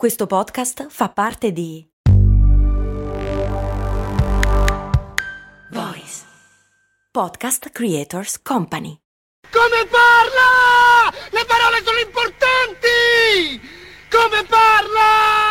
Questo podcast fa parte di Voice Podcast Creators Company. Come parla? Le parole sono importanti! Come parla?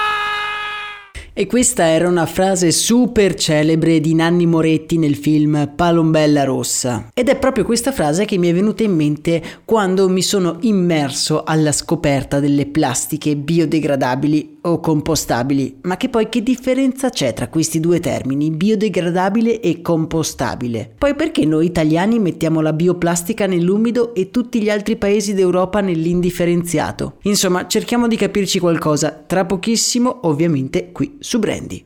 E questa era una frase super celebre di Nanni Moretti nel film Palombella Rossa. Ed è proprio questa frase che mi è venuta in mente quando mi sono immerso alla scoperta delle plastiche biodegradabili o compostabili. Ma che poi che differenza c'è tra questi due termini, biodegradabile e compostabile? Poi perché noi italiani mettiamo la bioplastica nell'umido e tutti gli altri paesi d'Europa nell'indifferenziato? Insomma, cerchiamo di capirci qualcosa, tra pochissimo ovviamente qui su Brandy.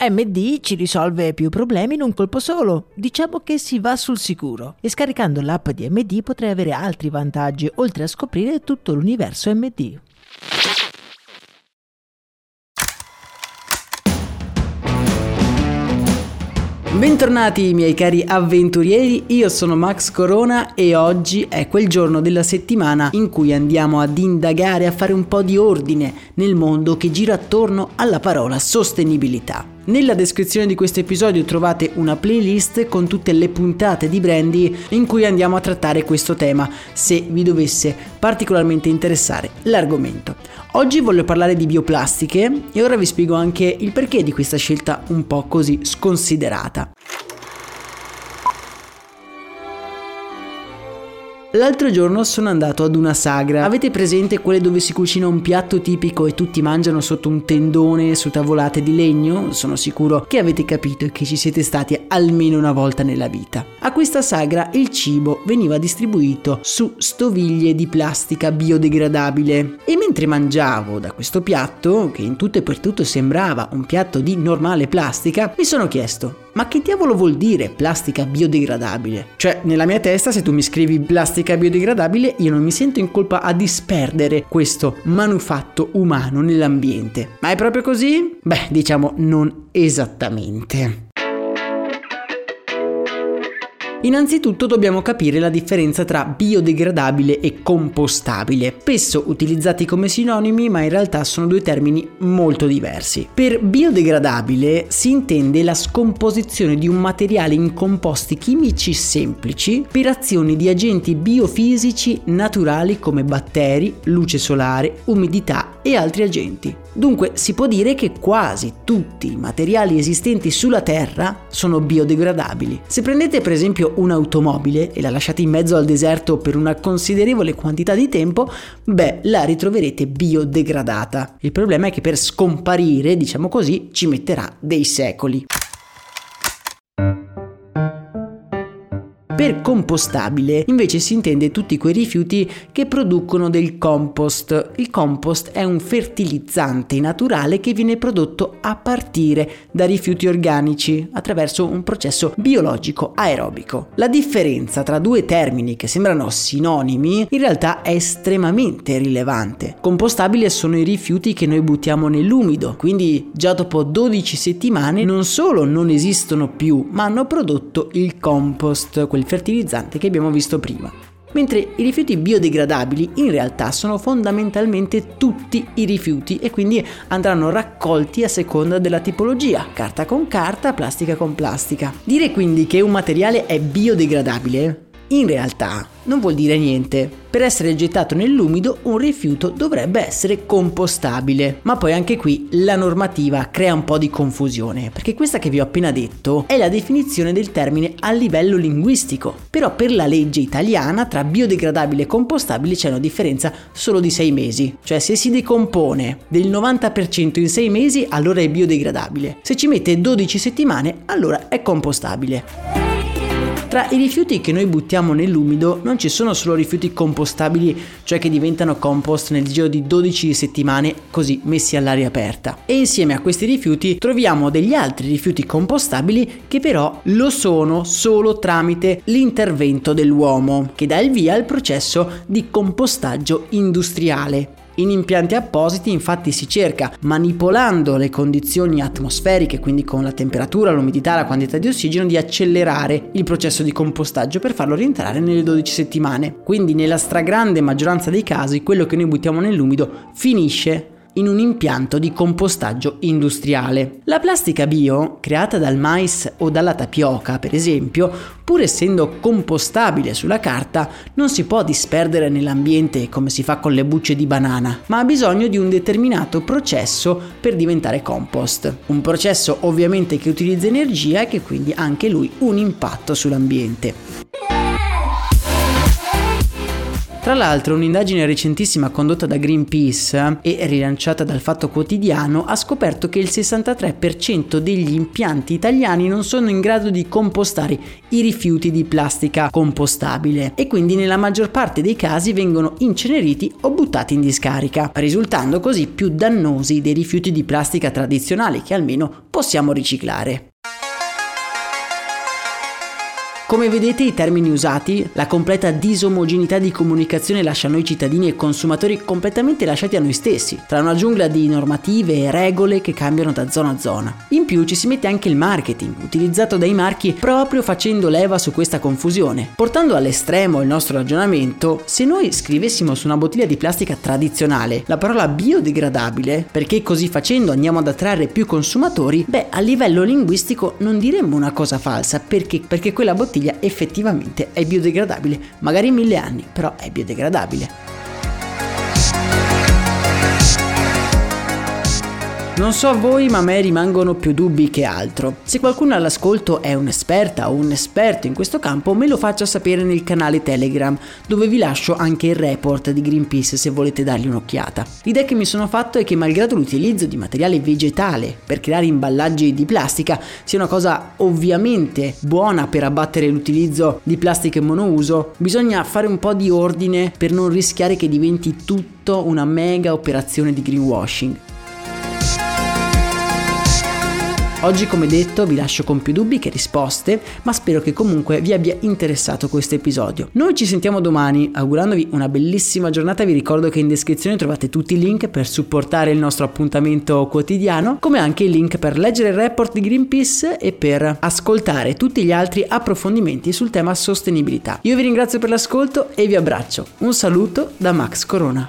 MD ci risolve più problemi in un colpo solo. Diciamo che si va sul sicuro. E scaricando l'app di MD potrai avere altri vantaggi, oltre a scoprire tutto l'universo MD. Bentornati miei cari avventurieri, io sono Max Corona e oggi è quel giorno della settimana in cui andiamo ad indagare, a fare un po' di ordine nel mondo che gira attorno alla parola sostenibilità. Nella descrizione di questo episodio trovate una playlist con tutte le puntate di Brandy in cui andiamo a trattare questo tema, se vi dovesse particolarmente interessare l'argomento. Oggi voglio parlare di bioplastiche e ora vi spiego anche il perché di questa scelta un po' così sconsiderata. L'altro giorno sono andato ad una sagra. Avete presente quelle dove si cucina un piatto tipico e tutti mangiano sotto un tendone su tavolate di legno? Sono sicuro che avete capito e che ci siete stati almeno una volta nella vita. A questa sagra il cibo veniva distribuito su stoviglie di plastica biodegradabile e mentre mangiavo da questo piatto, che in tutto e per tutto sembrava un piatto di normale plastica, mi sono chiesto ma che diavolo vuol dire plastica biodegradabile? Cioè, nella mia testa, se tu mi scrivi plastica biodegradabile, io non mi sento in colpa a disperdere questo manufatto umano nell'ambiente. Ma è proprio così? Beh, diciamo non esattamente. Innanzitutto dobbiamo capire la differenza tra biodegradabile e compostabile, spesso utilizzati come sinonimi ma in realtà sono due termini molto diversi. Per biodegradabile si intende la scomposizione di un materiale in composti chimici semplici per azioni di agenti biofisici naturali come batteri, luce solare, umidità e altri agenti. Dunque si può dire che quasi tutti i materiali esistenti sulla Terra sono biodegradabili. Se prendete per esempio un'automobile e la lasciate in mezzo al deserto per una considerevole quantità di tempo, beh, la ritroverete biodegradata. Il problema è che per scomparire, diciamo così, ci metterà dei secoli. Per compostabile invece si intende tutti quei rifiuti che producono del compost. Il compost è un fertilizzante naturale che viene prodotto a partire da rifiuti organici attraverso un processo biologico aerobico. La differenza tra due termini che sembrano sinonimi in realtà è estremamente rilevante. Compostabile sono i rifiuti che noi buttiamo nell'umido, quindi già dopo 12 settimane non solo non esistono più, ma hanno prodotto il compost, quel fertilizzante che abbiamo visto prima. Mentre i rifiuti biodegradabili in realtà sono fondamentalmente tutti i rifiuti e quindi andranno raccolti a seconda della tipologia, carta con carta, plastica con plastica. Dire quindi che un materiale è biodegradabile in realtà non vuol dire niente. Per essere gettato nell'umido un rifiuto dovrebbe essere compostabile, ma poi anche qui la normativa crea un po' di confusione, perché questa che vi ho appena detto è la definizione del termine a livello linguistico, però per la legge italiana tra biodegradabile e compostabile c'è una differenza solo di 6 mesi, cioè se si decompone del 90% in 6 mesi allora è biodegradabile, se ci mette 12 settimane allora è compostabile. Tra i rifiuti che noi buttiamo nell'umido non ci sono solo rifiuti compostabili, cioè che diventano compost nel giro di 12 settimane così messi all'aria aperta. E insieme a questi rifiuti troviamo degli altri rifiuti compostabili che però lo sono solo tramite l'intervento dell'uomo, che dà il via al processo di compostaggio industriale. In impianti appositi infatti si cerca, manipolando le condizioni atmosferiche, quindi con la temperatura, l'umidità, la quantità di ossigeno, di accelerare il processo di compostaggio per farlo rientrare nelle 12 settimane. Quindi nella stragrande maggioranza dei casi quello che noi buttiamo nell'umido finisce in un impianto di compostaggio industriale. La plastica bio, creata dal mais o dalla tapioca, per esempio, pur essendo compostabile sulla carta, non si può disperdere nell'ambiente come si fa con le bucce di banana, ma ha bisogno di un determinato processo per diventare compost. Un processo ovviamente che utilizza energia e che quindi ha anche lui un impatto sull'ambiente. Tra l'altro un'indagine recentissima condotta da Greenpeace e rilanciata dal Fatto Quotidiano ha scoperto che il 63% degli impianti italiani non sono in grado di compostare i rifiuti di plastica compostabile e quindi nella maggior parte dei casi vengono inceneriti o buttati in discarica, risultando così più dannosi dei rifiuti di plastica tradizionali che almeno possiamo riciclare. Come vedete i termini usati, la completa disomogeneità di comunicazione lascia noi cittadini e consumatori completamente lasciati a noi stessi, tra una giungla di normative e regole che cambiano da zona a zona. In più ci si mette anche il marketing, utilizzato dai marchi proprio facendo leva su questa confusione. Portando all'estremo il nostro ragionamento, se noi scrivessimo su una bottiglia di plastica tradizionale la parola biodegradabile, perché così facendo andiamo ad attrarre più consumatori, beh, a livello linguistico non diremmo una cosa falsa, perché? Perché quella bottiglia bottiglia effettivamente è biodegradabile, magari in mille anni, però è biodegradabile. Non so a voi, ma a me rimangono più dubbi che altro. Se qualcuno all'ascolto è un'esperta o un esperto in questo campo, me lo faccia sapere nel canale Telegram, dove vi lascio anche il report di Greenpeace se volete dargli un'occhiata. L'idea che mi sono fatto è che malgrado l'utilizzo di materiale vegetale per creare imballaggi di plastica sia una cosa ovviamente buona per abbattere l'utilizzo di plastica monouso, bisogna fare un po' di ordine per non rischiare che diventi tutto una mega operazione di greenwashing. Oggi come detto vi lascio con più dubbi che risposte, ma spero che comunque vi abbia interessato questo episodio. Noi ci sentiamo domani, augurandovi una bellissima giornata, vi ricordo che in descrizione trovate tutti i link per supportare il nostro appuntamento quotidiano, come anche il link per leggere il report di Greenpeace e per ascoltare tutti gli altri approfondimenti sul tema sostenibilità. Io vi ringrazio per l'ascolto e vi abbraccio. Un saluto da Max Corona.